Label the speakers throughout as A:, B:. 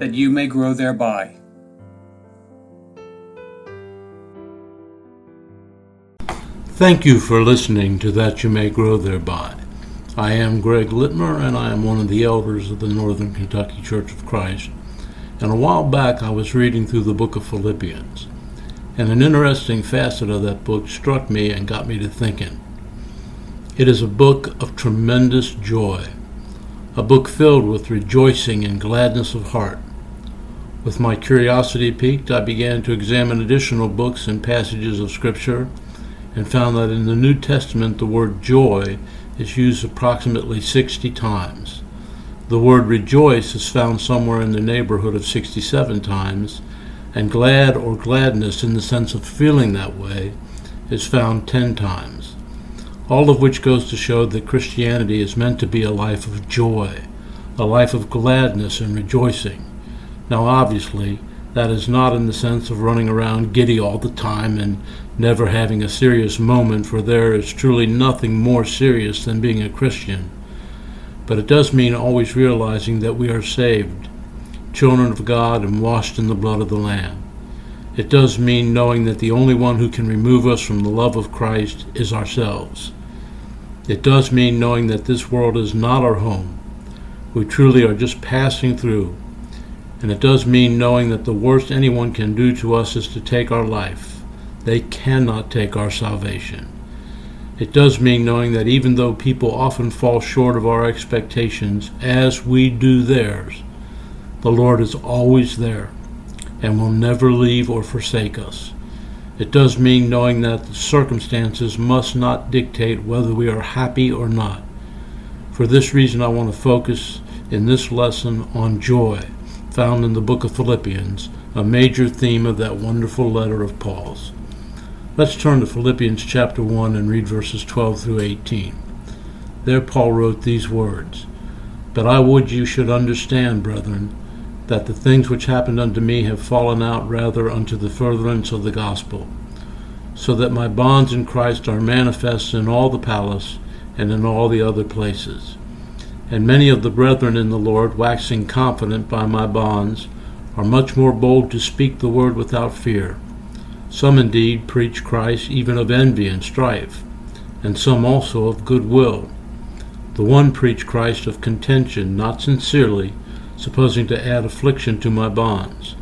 A: that you may grow thereby.
B: Thank you for listening to That You May Grow Thereby. I am Greg Litmer, and I am one of the elders of the Northern Kentucky Church of Christ. And a while back, I was reading through the book of Philippians, and an interesting facet of that book struck me and got me to thinking. It is a book of tremendous joy, a book filled with rejoicing and gladness of heart. With my curiosity piqued, I began to examine additional books and passages of Scripture and found that in the New Testament the word joy is used approximately 60 times. The word rejoice is found somewhere in the neighborhood of 67 times, and glad or gladness in the sense of feeling that way is found 10 times. All of which goes to show that Christianity is meant to be a life of joy, a life of gladness and rejoicing. Now, obviously, that is not in the sense of running around giddy all the time and never having a serious moment, for there is truly nothing more serious than being a Christian. But it does mean always realizing that we are saved, children of God, and washed in the blood of the Lamb. It does mean knowing that the only one who can remove us from the love of Christ is ourselves. It does mean knowing that this world is not our home. We truly are just passing through and it does mean knowing that the worst anyone can do to us is to take our life. They cannot take our salvation. It does mean knowing that even though people often fall short of our expectations, as we do theirs, the Lord is always there and will never leave or forsake us. It does mean knowing that the circumstances must not dictate whether we are happy or not. For this reason, I want to focus in this lesson on joy found in the book of Philippians, a major theme of that wonderful letter of Paul's. Let's turn to Philippians chapter 1 and read verses 12 through 18. There Paul wrote these words But I would you should understand, brethren, that the things which happened unto me have fallen out rather unto the furtherance of the gospel, so that my bonds in Christ are manifest in all the palace and in all the other places and many of the brethren in the Lord, waxing confident by my bonds, are much more bold to speak the word without fear. Some indeed preach Christ even of envy and strife, and some also of good will. The one preach Christ of contention, not sincerely, supposing to add affliction to my bonds,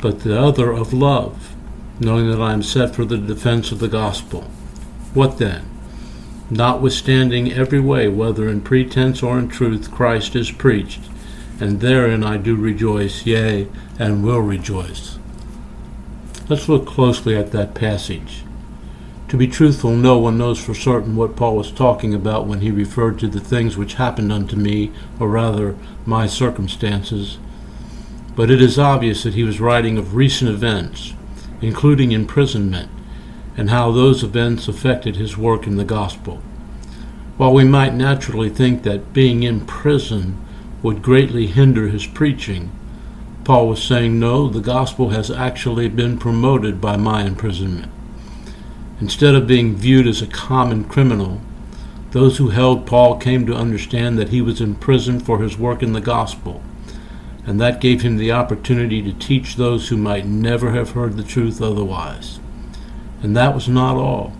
B: but the other of love, knowing that I am set for the defense of the gospel. What then? Notwithstanding every way, whether in pretense or in truth, Christ is preached, and therein I do rejoice, yea, and will rejoice. Let's look closely at that passage. To be truthful, no one knows for certain what Paul was talking about when he referred to the things which happened unto me, or rather, my circumstances. But it is obvious that he was writing of recent events, including imprisonment, and how those events affected his work in the gospel. While we might naturally think that being in prison would greatly hinder his preaching, Paul was saying, No, the gospel has actually been promoted by my imprisonment. Instead of being viewed as a common criminal, those who held Paul came to understand that he was in prison for his work in the gospel, and that gave him the opportunity to teach those who might never have heard the truth otherwise. And that was not all.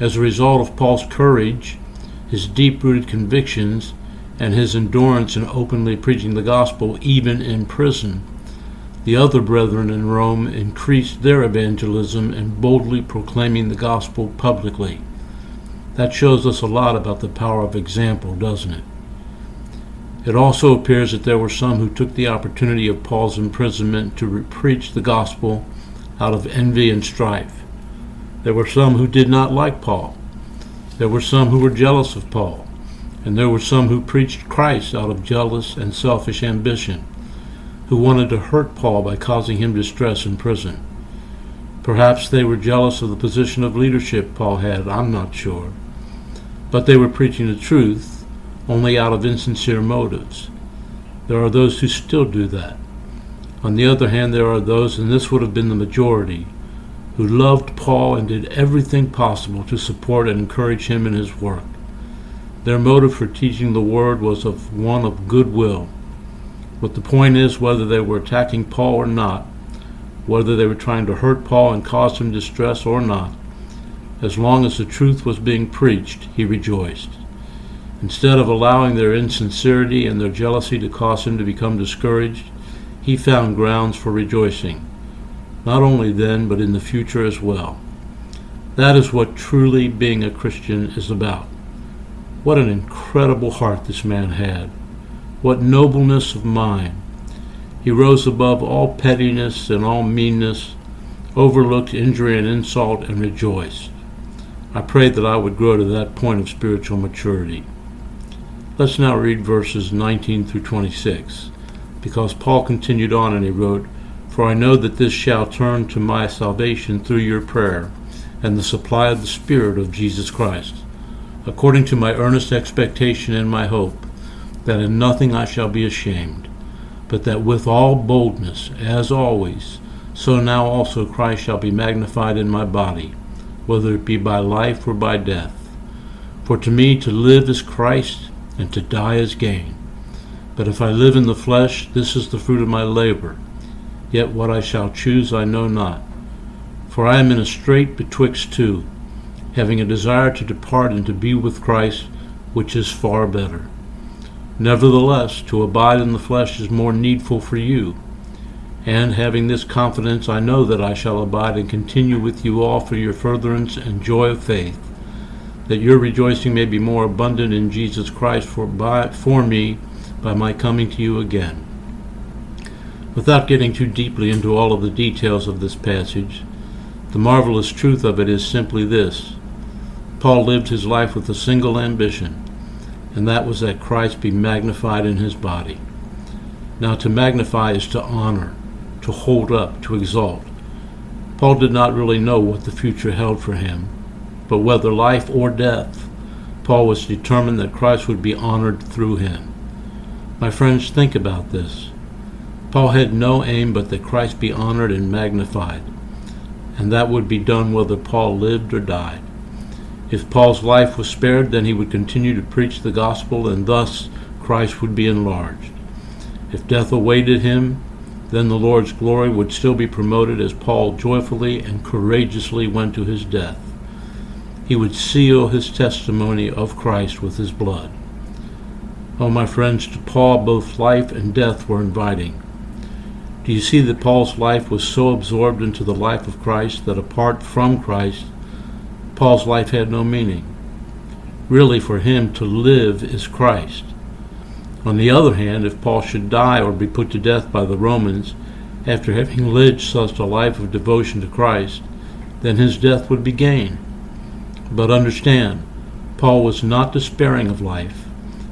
B: As a result of Paul's courage, his deep rooted convictions, and his endurance in openly preaching the gospel even in prison, the other brethren in Rome increased their evangelism and boldly proclaiming the gospel publicly. That shows us a lot about the power of example, doesn't it? It also appears that there were some who took the opportunity of Paul's imprisonment to preach the gospel out of envy and strife. There were some who did not like Paul. There were some who were jealous of Paul. And there were some who preached Christ out of jealous and selfish ambition, who wanted to hurt Paul by causing him distress in prison. Perhaps they were jealous of the position of leadership Paul had, I'm not sure. But they were preaching the truth only out of insincere motives. There are those who still do that. On the other hand, there are those, and this would have been the majority, who loved Paul and did everything possible to support and encourage him in his work. Their motive for teaching the word was of one of goodwill. But the point is whether they were attacking Paul or not, whether they were trying to hurt Paul and cause him distress or not, as long as the truth was being preached, he rejoiced. Instead of allowing their insincerity and their jealousy to cause him to become discouraged, he found grounds for rejoicing, not only then, but in the future as well. That is what truly being a Christian is about. What an incredible heart this man had. What nobleness of mind. He rose above all pettiness and all meanness, overlooked injury and insult, and rejoiced. I prayed that I would grow to that point of spiritual maturity. Let's now read verses 19 through 26 because Paul continued on and he wrote, For I know that this shall turn to my salvation through your prayer and the supply of the Spirit of Jesus Christ, according to my earnest expectation and my hope, that in nothing I shall be ashamed, but that with all boldness, as always, so now also Christ shall be magnified in my body, whether it be by life or by death. For to me to live is Christ, and to die is gain. But if I live in the flesh, this is the fruit of my labor. Yet what I shall choose I know not. For I am in a strait betwixt two, having a desire to depart and to be with Christ, which is far better. Nevertheless, to abide in the flesh is more needful for you. And having this confidence, I know that I shall abide and continue with you all for your furtherance and joy of faith, that your rejoicing may be more abundant in Jesus Christ for, by, for me by my coming to you again. Without getting too deeply into all of the details of this passage, the marvelous truth of it is simply this Paul lived his life with a single ambition, and that was that Christ be magnified in his body. Now, to magnify is to honor, to hold up, to exalt. Paul did not really know what the future held for him, but whether life or death, Paul was determined that Christ would be honored through him. My friends, think about this. Paul had no aim but that Christ be honored and magnified, and that would be done whether Paul lived or died. If Paul's life was spared, then he would continue to preach the gospel, and thus Christ would be enlarged. If death awaited him, then the Lord's glory would still be promoted as Paul joyfully and courageously went to his death. He would seal his testimony of Christ with his blood. Oh, my friends, to Paul both life and death were inviting. Do you see that Paul's life was so absorbed into the life of Christ that apart from Christ, Paul's life had no meaning? Really, for him to live is Christ. On the other hand, if Paul should die or be put to death by the Romans after having lived such a life of devotion to Christ, then his death would be gain. But understand, Paul was not despairing of life.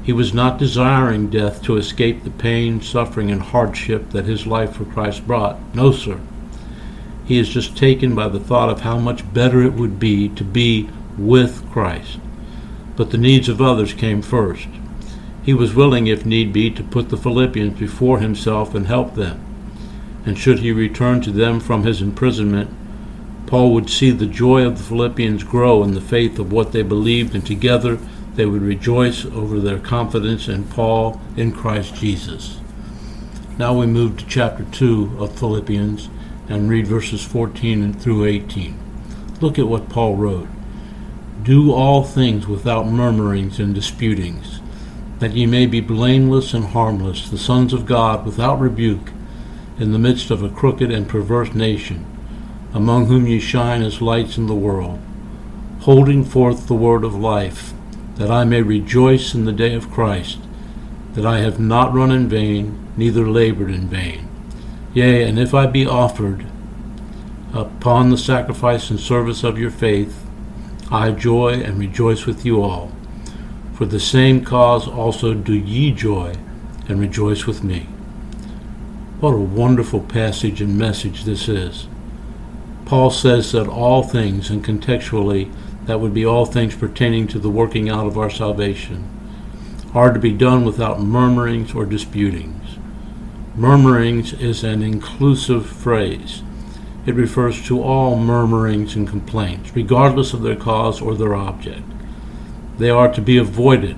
B: He was not desiring death to escape the pain, suffering, and hardship that his life for Christ brought. No, sir. He is just taken by the thought of how much better it would be to be with Christ. But the needs of others came first. He was willing, if need be, to put the Philippians before himself and help them. And should he return to them from his imprisonment, Paul would see the joy of the Philippians grow in the faith of what they believed, and together they would rejoice over their confidence in Paul in Christ Jesus. Now we move to chapter 2 of Philippians and read verses 14 through 18. Look at what Paul wrote Do all things without murmurings and disputings, that ye may be blameless and harmless, the sons of God without rebuke, in the midst of a crooked and perverse nation, among whom ye shine as lights in the world, holding forth the word of life that I may rejoice in the day of Christ, that I have not run in vain, neither labored in vain. Yea, and if I be offered upon the sacrifice and service of your faith, I joy and rejoice with you all. For the same cause also do ye joy and rejoice with me. What a wonderful passage and message this is. Paul says that all things, and contextually, that would be all things pertaining to the working out of our salvation, are to be done without murmurings or disputings. Murmurings is an inclusive phrase. It refers to all murmurings and complaints, regardless of their cause or their object. They are to be avoided,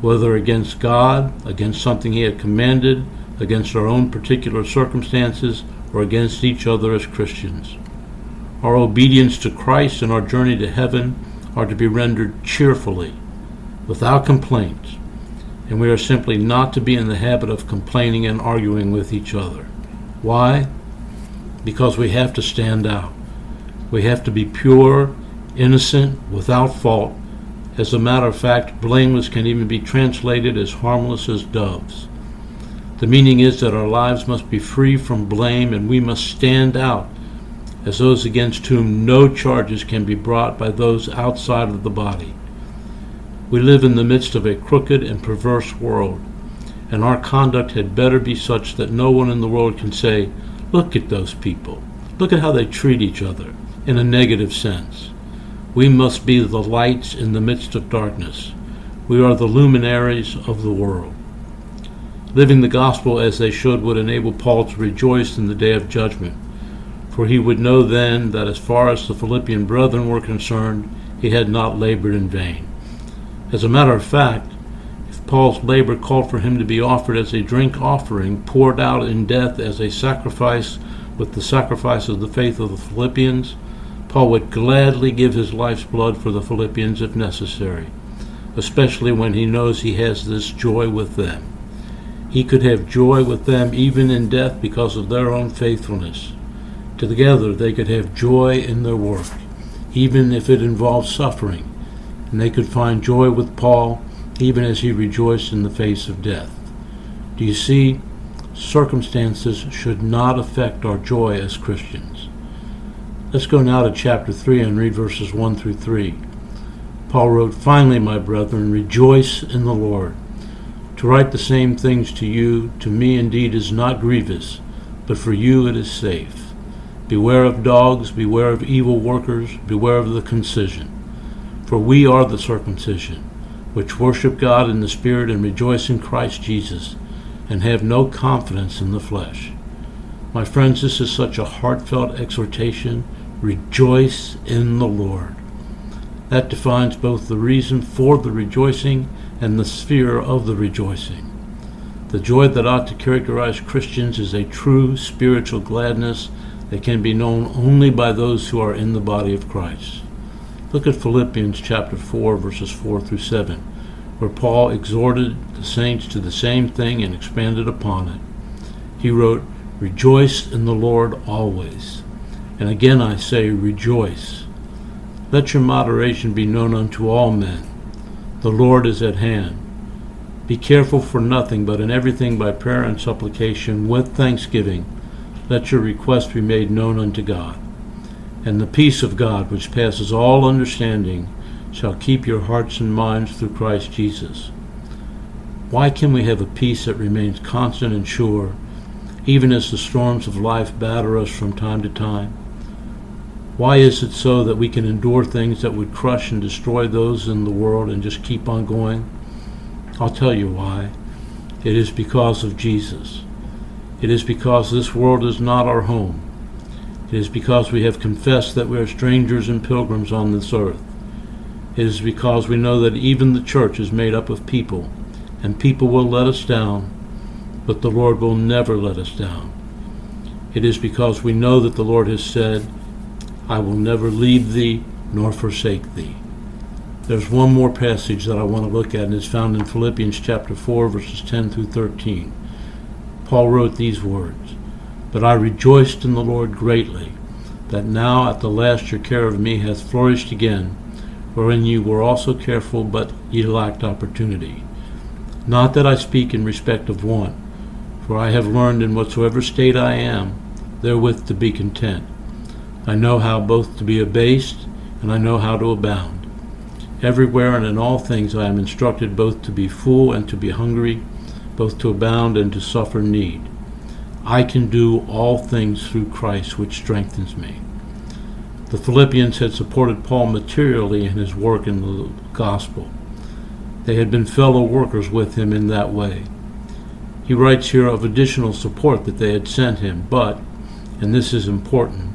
B: whether against God, against something He had commanded, against our own particular circumstances, or against each other as Christians. Our obedience to Christ and our journey to heaven are to be rendered cheerfully, without complaints, and we are simply not to be in the habit of complaining and arguing with each other. Why? Because we have to stand out. We have to be pure, innocent, without fault. As a matter of fact, blameless can even be translated as harmless as doves. The meaning is that our lives must be free from blame and we must stand out as those against whom no charges can be brought by those outside of the body. We live in the midst of a crooked and perverse world, and our conduct had better be such that no one in the world can say, Look at those people. Look at how they treat each other, in a negative sense. We must be the lights in the midst of darkness. We are the luminaries of the world. Living the gospel as they should would enable Paul to rejoice in the day of judgment for he would know then that as far as the Philippian brethren were concerned, he had not labored in vain. As a matter of fact, if Paul's labor called for him to be offered as a drink offering, poured out in death as a sacrifice with the sacrifice of the faith of the Philippians, Paul would gladly give his life's blood for the Philippians if necessary, especially when he knows he has this joy with them. He could have joy with them even in death because of their own faithfulness. Together they could have joy in their work, even if it involved suffering, and they could find joy with Paul even as he rejoiced in the face of death. Do you see? Circumstances should not affect our joy as Christians. Let's go now to chapter 3 and read verses 1 through 3. Paul wrote, Finally, my brethren, rejoice in the Lord. To write the same things to you, to me indeed is not grievous, but for you it is safe. Beware of dogs, beware of evil workers, beware of the concision. For we are the circumcision, which worship God in the Spirit and rejoice in Christ Jesus, and have no confidence in the flesh. My friends, this is such a heartfelt exhortation. Rejoice in the Lord. That defines both the reason for the rejoicing and the sphere of the rejoicing. The joy that ought to characterize Christians is a true spiritual gladness that can be known only by those who are in the body of Christ. Look at Philippians chapter 4 verses 4 through 7, where Paul exhorted the saints to the same thing and expanded upon it. He wrote, "Rejoice in the Lord always." And again I say, rejoice. Let your moderation be known unto all men. The Lord is at hand. Be careful for nothing, but in everything by prayer and supplication with thanksgiving let your request be made known unto God. And the peace of God, which passes all understanding, shall keep your hearts and minds through Christ Jesus. Why can we have a peace that remains constant and sure, even as the storms of life batter us from time to time? Why is it so that we can endure things that would crush and destroy those in the world and just keep on going? I'll tell you why. It is because of Jesus. It is because this world is not our home. It is because we have confessed that we are strangers and pilgrims on this earth. It is because we know that even the church is made up of people, and people will let us down, but the Lord will never let us down. It is because we know that the Lord has said, I will never leave thee nor forsake thee. There's one more passage that I want to look at, and it's found in Philippians chapter 4, verses 10 through 13. Paul wrote these words But I rejoiced in the Lord greatly, that now at the last your care of me hath flourished again, wherein you were also careful, but ye lacked opportunity. Not that I speak in respect of want, for I have learned in whatsoever state I am, therewith to be content. I know how both to be abased, and I know how to abound. Everywhere and in all things I am instructed both to be full and to be hungry, both to abound and to suffer need. I can do all things through Christ which strengthens me. The Philippians had supported Paul materially in his work in the gospel. They had been fellow workers with him in that way. He writes here of additional support that they had sent him, but, and this is important,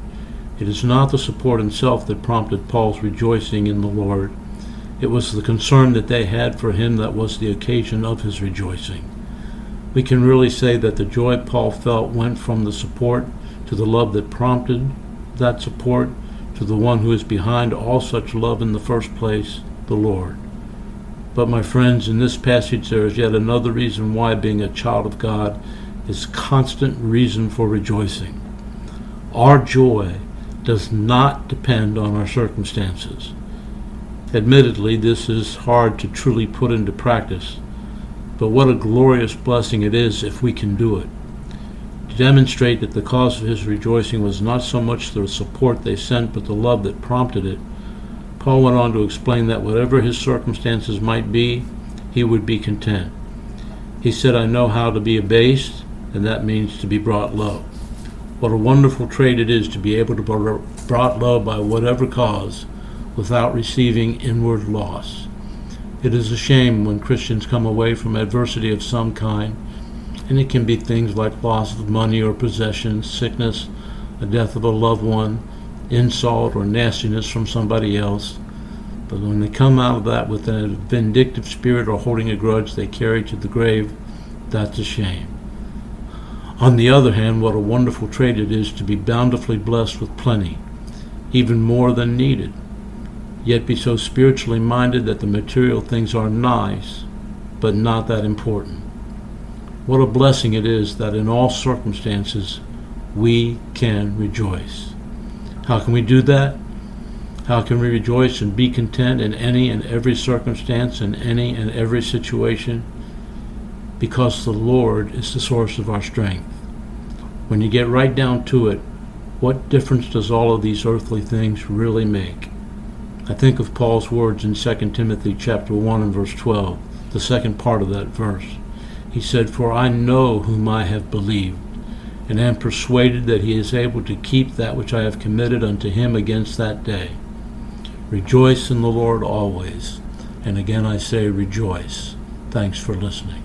B: it is not the support itself that prompted Paul's rejoicing in the Lord. It was the concern that they had for him that was the occasion of his rejoicing. We can really say that the joy Paul felt went from the support to the love that prompted that support to the one who is behind all such love in the first place, the Lord. But, my friends, in this passage there is yet another reason why being a child of God is constant reason for rejoicing. Our joy does not depend on our circumstances. Admittedly, this is hard to truly put into practice, but what a glorious blessing it is if we can do it. To demonstrate that the cause of his rejoicing was not so much the support they sent, but the love that prompted it, Paul went on to explain that whatever his circumstances might be, he would be content. He said, I know how to be abased, and that means to be brought low. What a wonderful trait it is to be able to be brought low by whatever cause without receiving inward loss. It is a shame when Christians come away from adversity of some kind, and it can be things like loss of money or possessions, sickness, a death of a loved one, insult or nastiness from somebody else. But when they come out of that with a vindictive spirit or holding a grudge they carry to the grave, that's a shame. On the other hand, what a wonderful trait it is to be bountifully blessed with plenty, even more than needed, yet be so spiritually minded that the material things are nice, but not that important. What a blessing it is that in all circumstances we can rejoice. How can we do that? How can we rejoice and be content in any and every circumstance, in any and every situation? Because the Lord is the source of our strength. When you get right down to it, what difference does all of these earthly things really make? I think of Paul's words in 2 Timothy chapter 1 and verse 12, the second part of that verse. He said, For I know whom I have believed and am persuaded that he is able to keep that which I have committed unto him against that day. Rejoice in the Lord always. And again I say, rejoice. Thanks for listening.